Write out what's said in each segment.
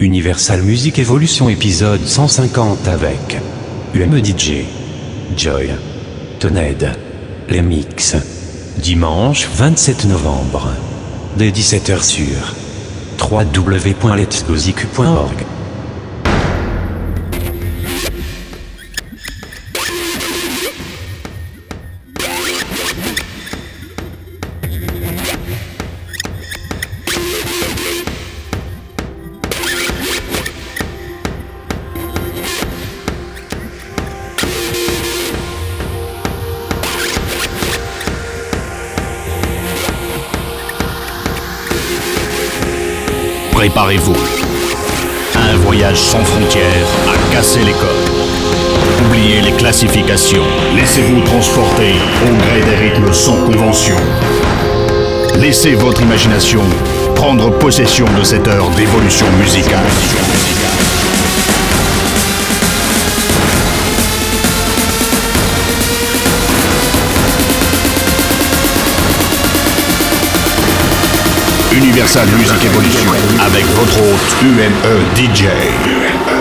Universal Music Evolution épisode 150 avec UMDJ, Joy, Toned, les mix. Dimanche 27 novembre, dès 17h sur www.letsgozik.org. Préparez-vous. Un voyage sans frontières à casser les codes. Oubliez les classifications. Laissez-vous transporter au gré des rythmes sans convention. Laissez votre imagination prendre possession de cette heure d'évolution musicale. Universal Music Evolution avec votre hôte UME DJ.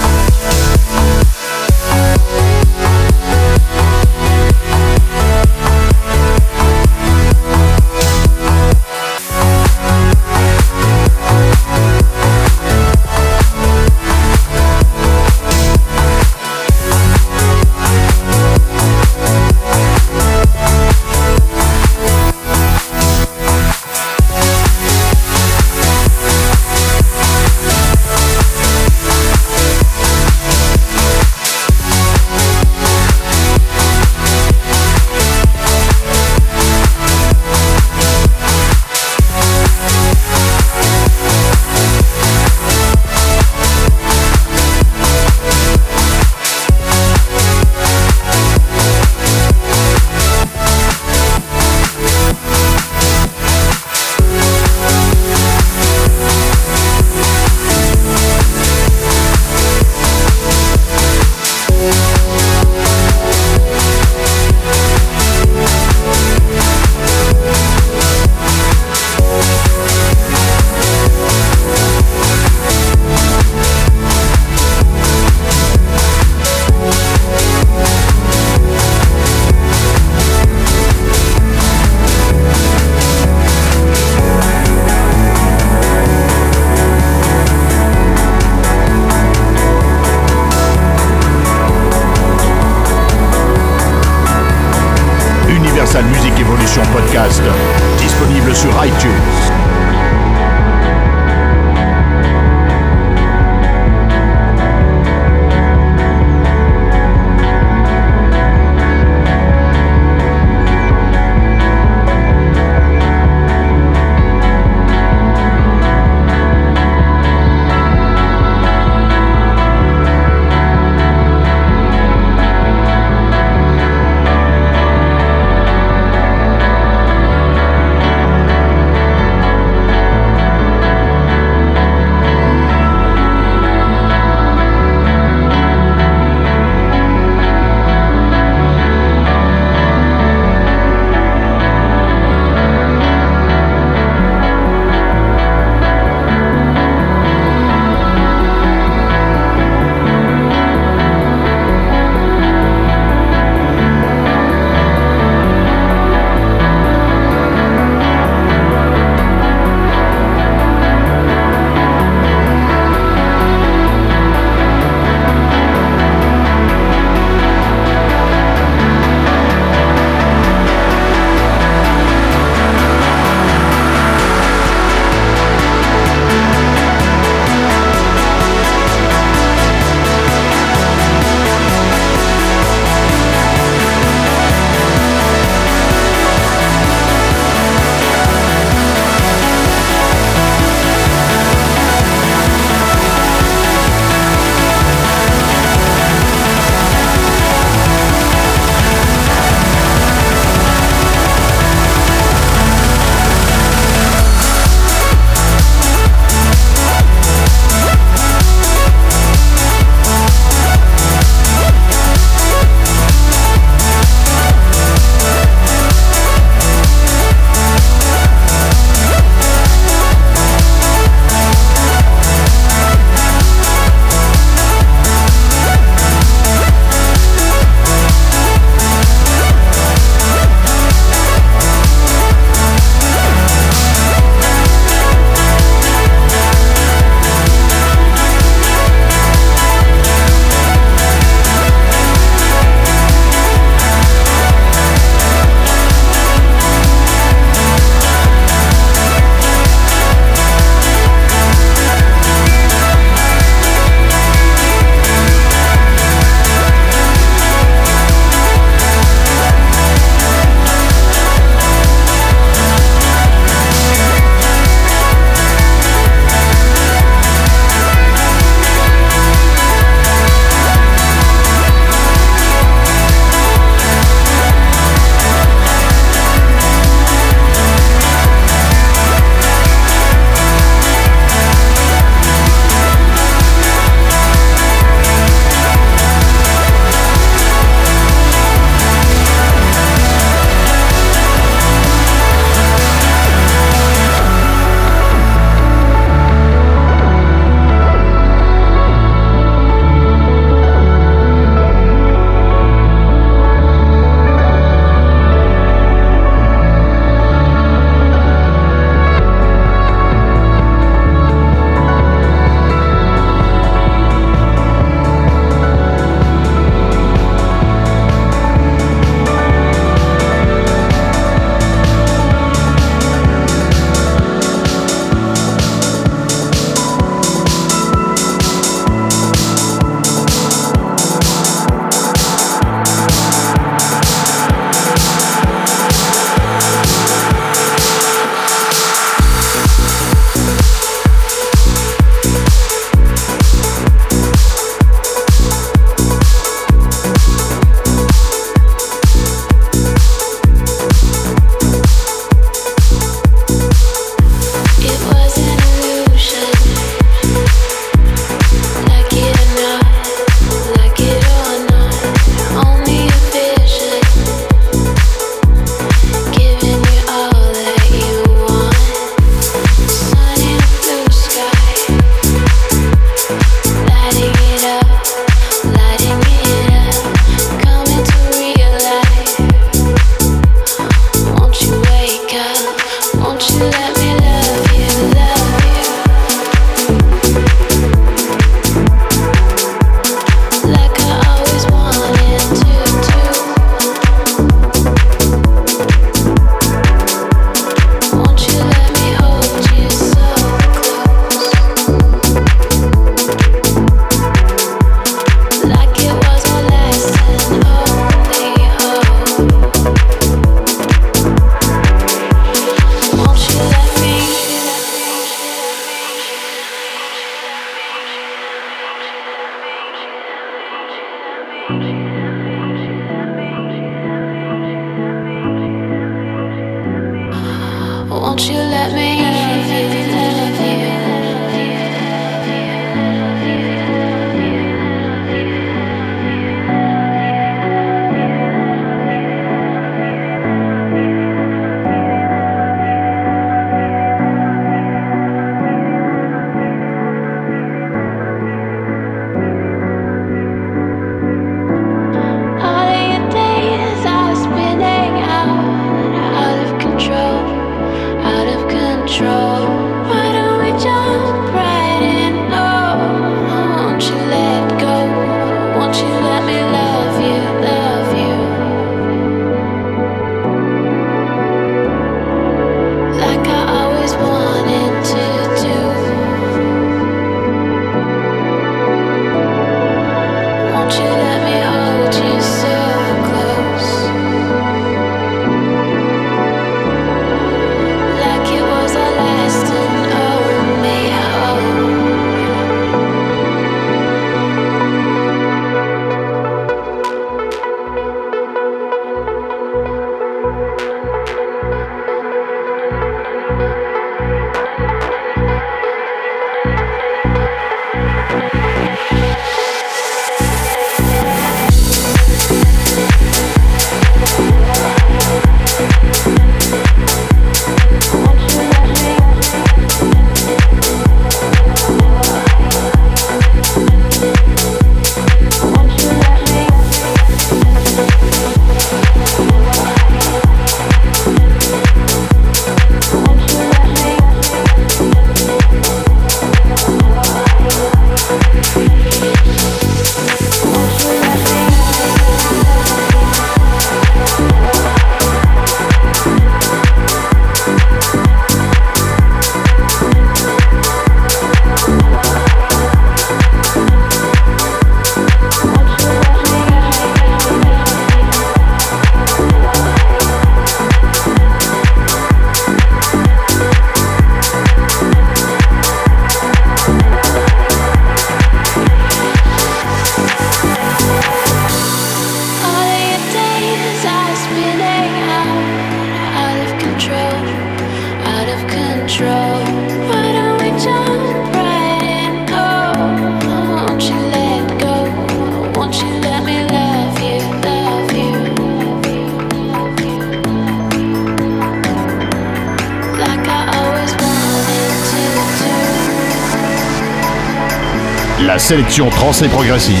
Sélection trans et progressive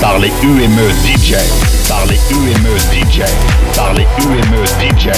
par les UME DJ, par les UME DJ, par les UME DJ,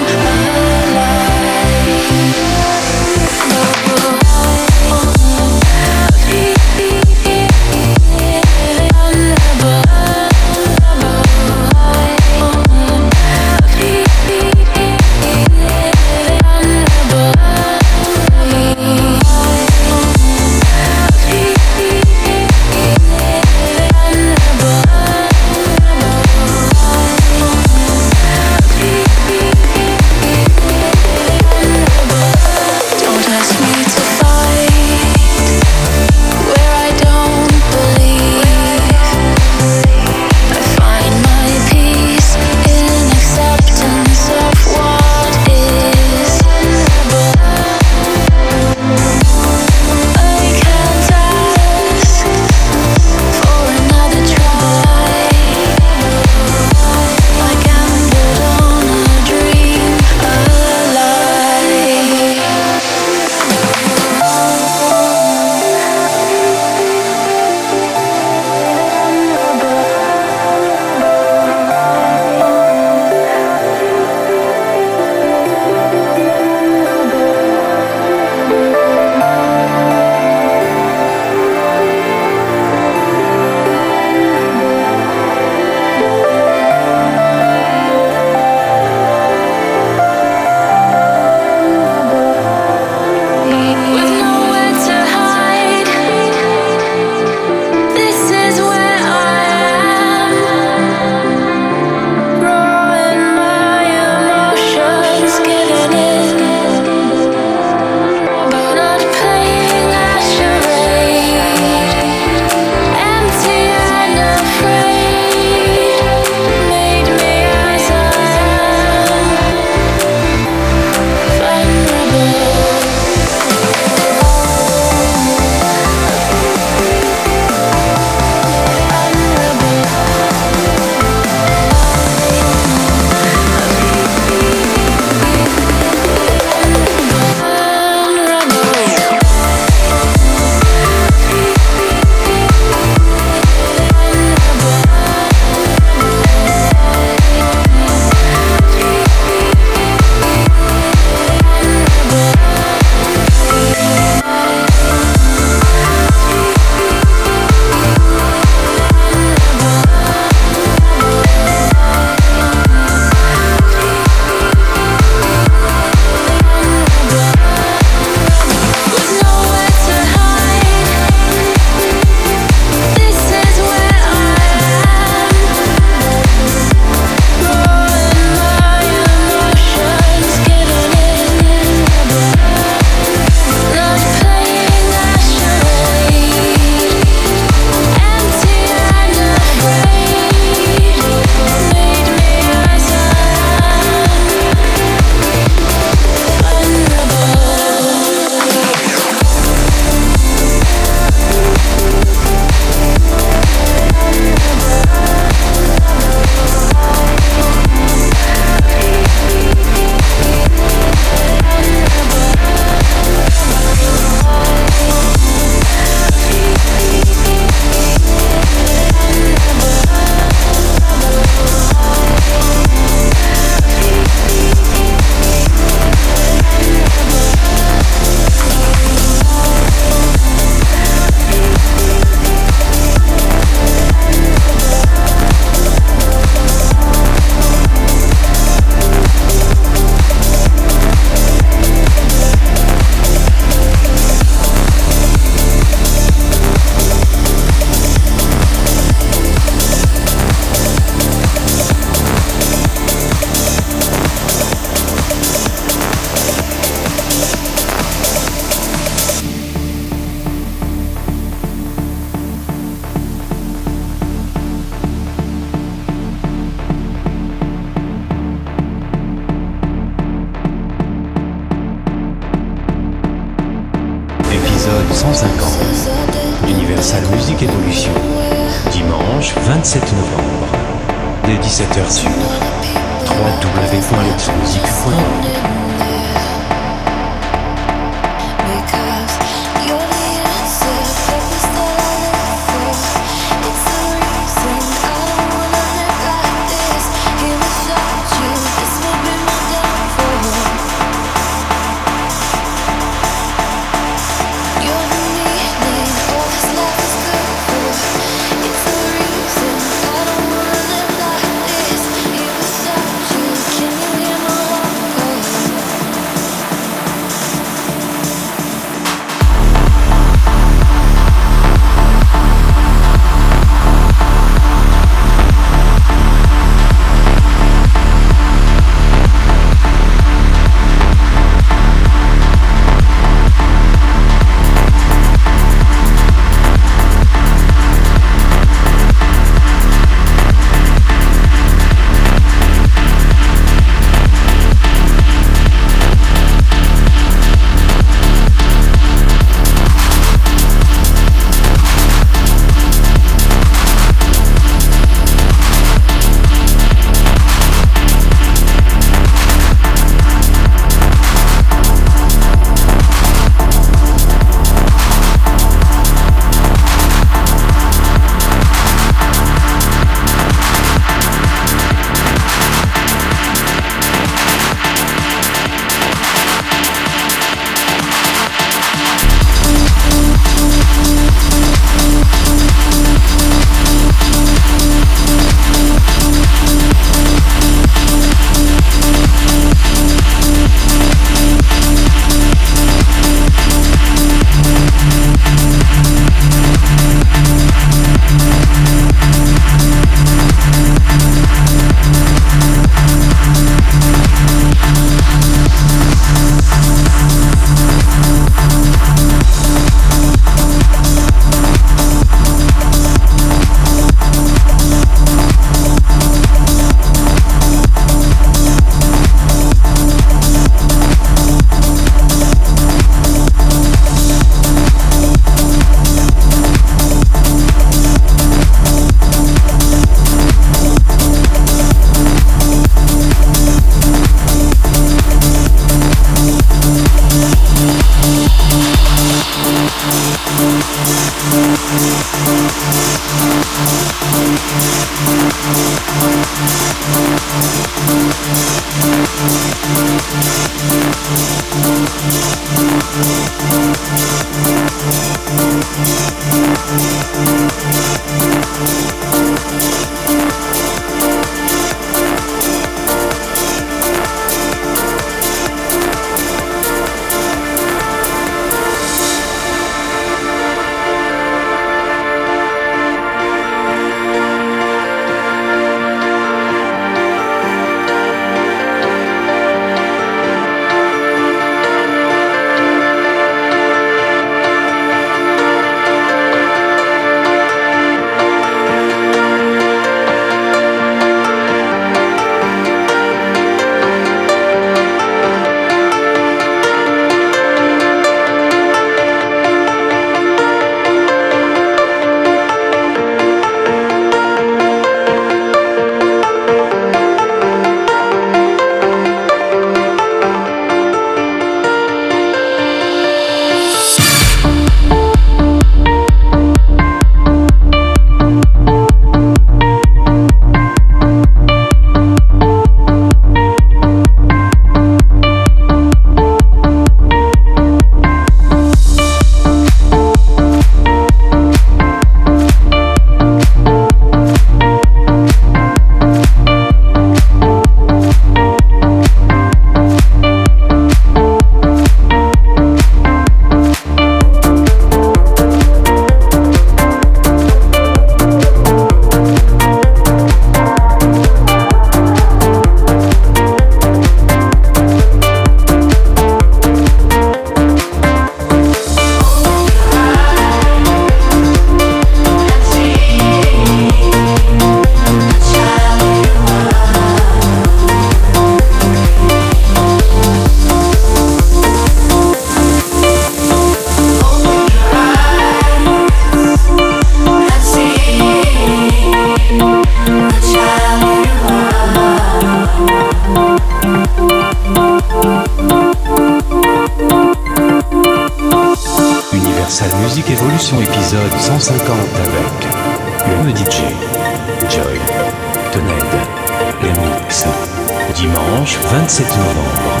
27 novembre,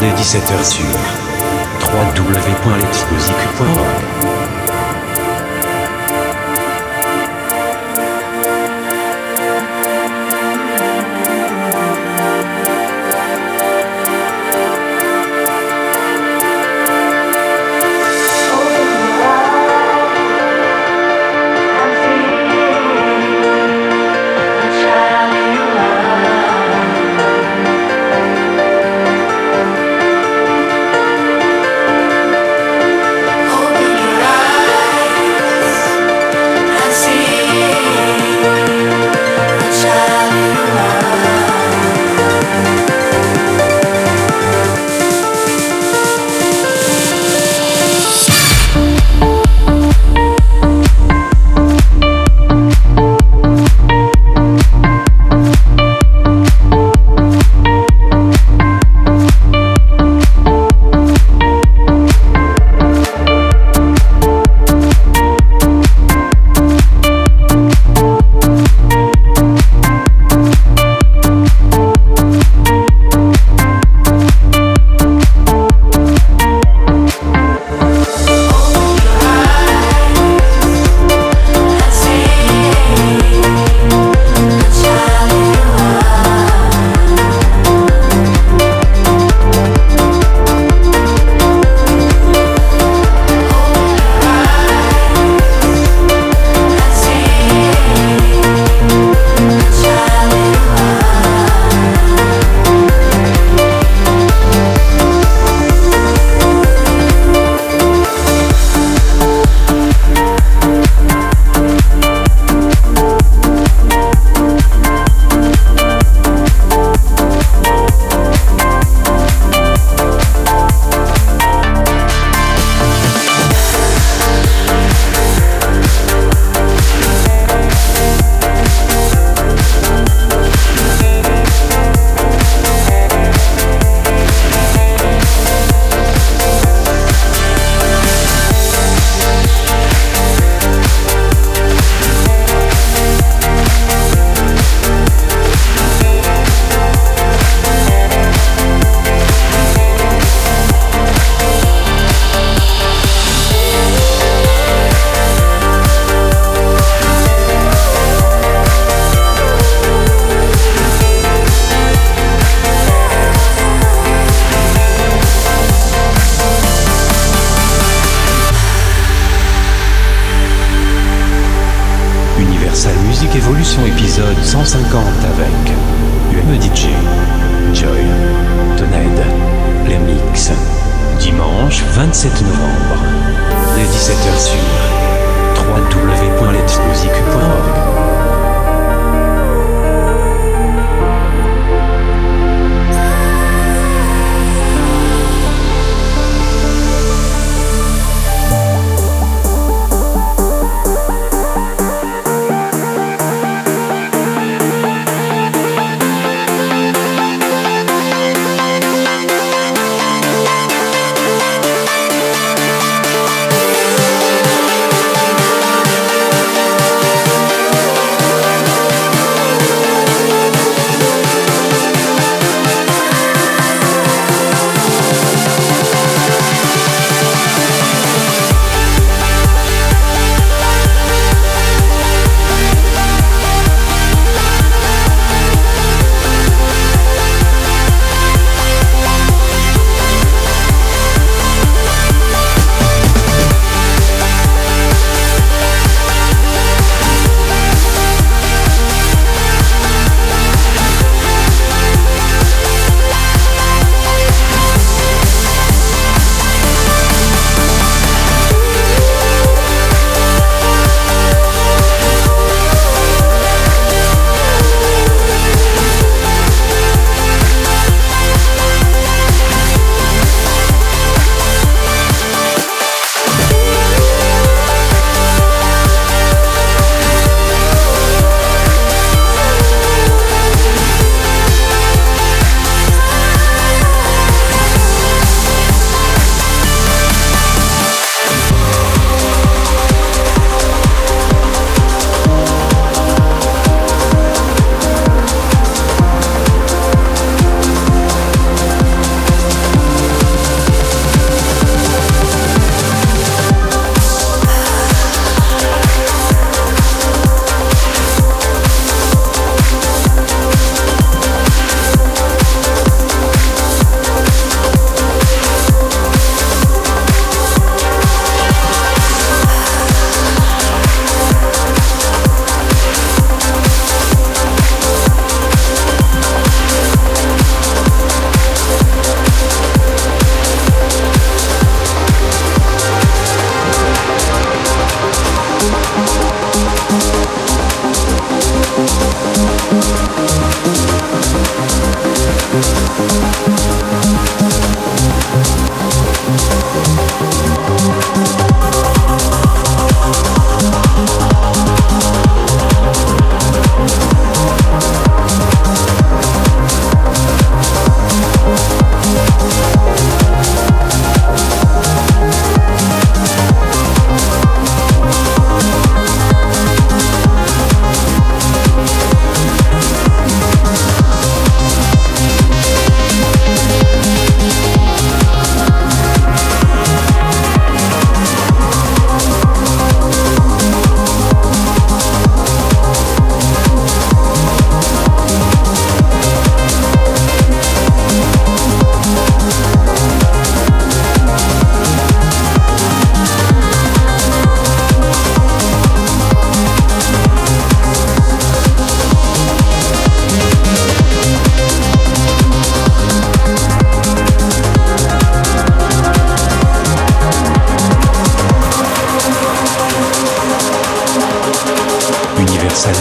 dès 17h sur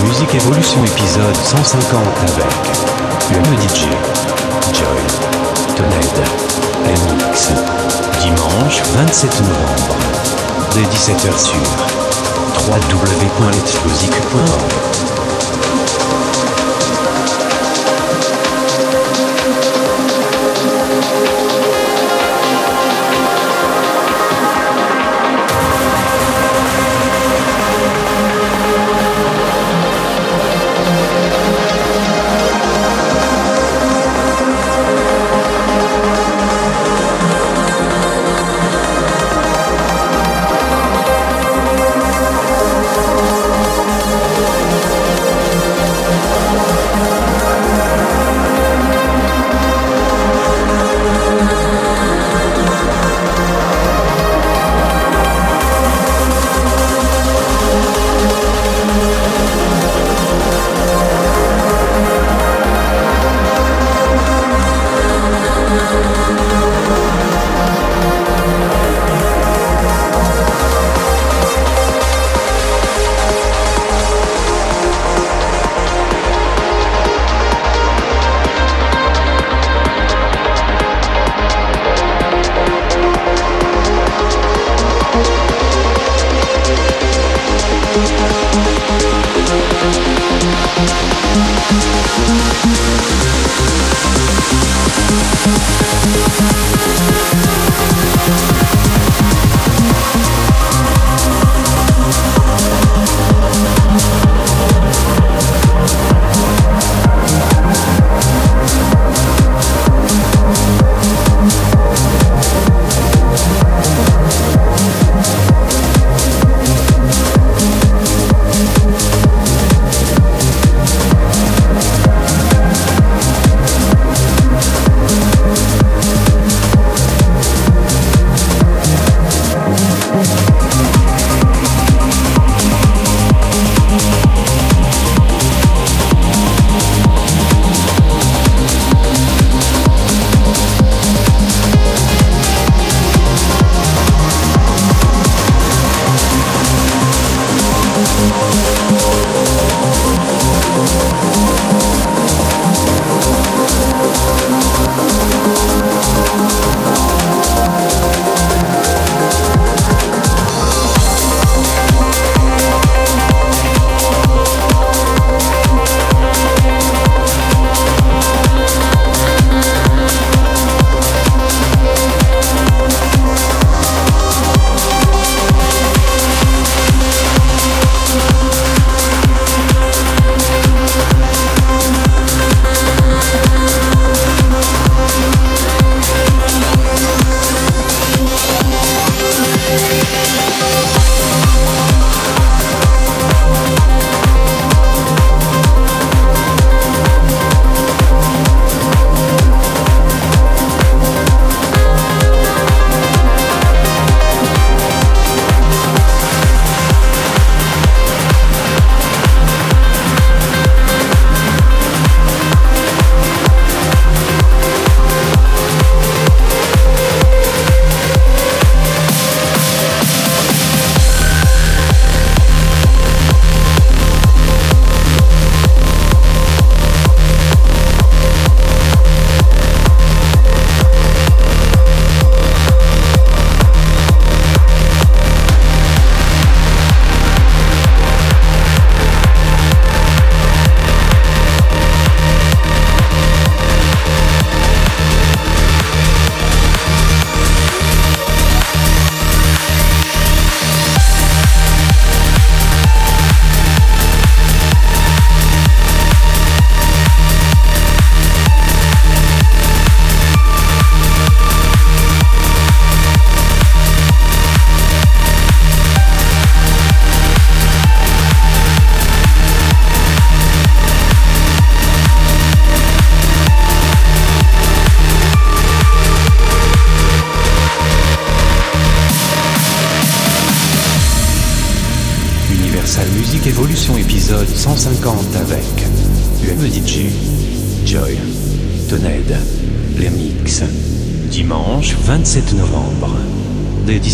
www.lexplosique.org. Evolution épisode 150 avec le DJ, Joy, Toned, MX. Dimanche 27 novembre, dès 17h sur www.letsmusic.org.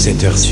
17h06.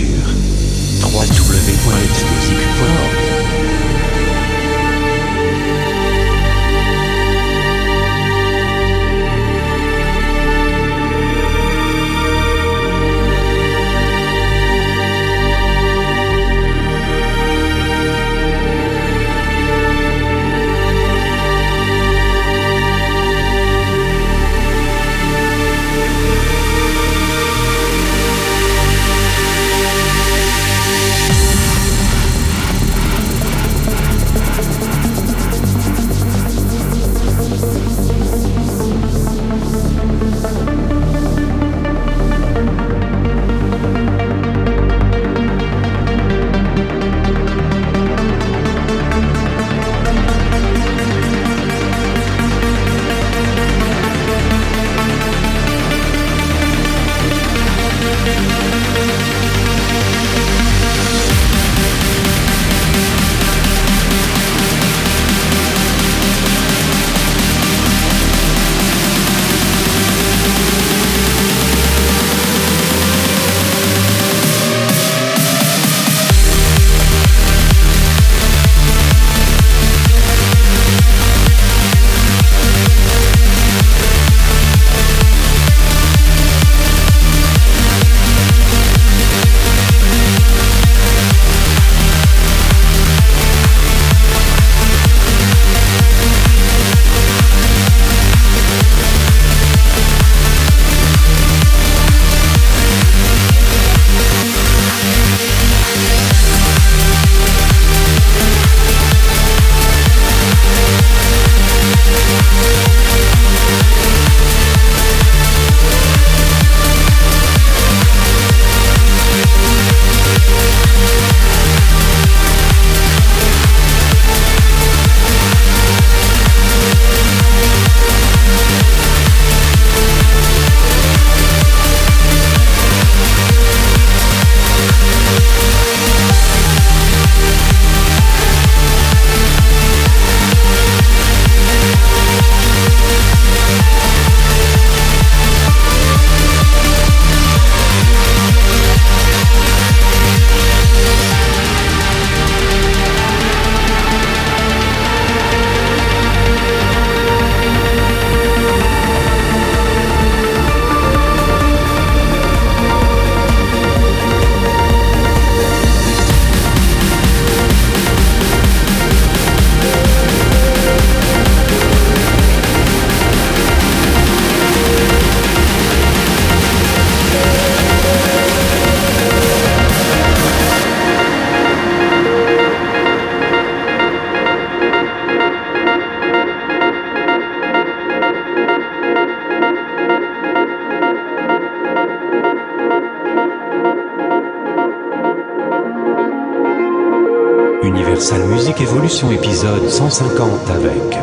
Épisode 150 avec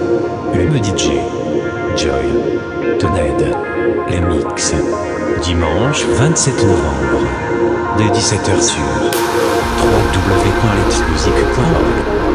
le DJ, Joy, Toned, les mix. Dimanche 27 novembre, dès 17h sur www.letsmusic.org.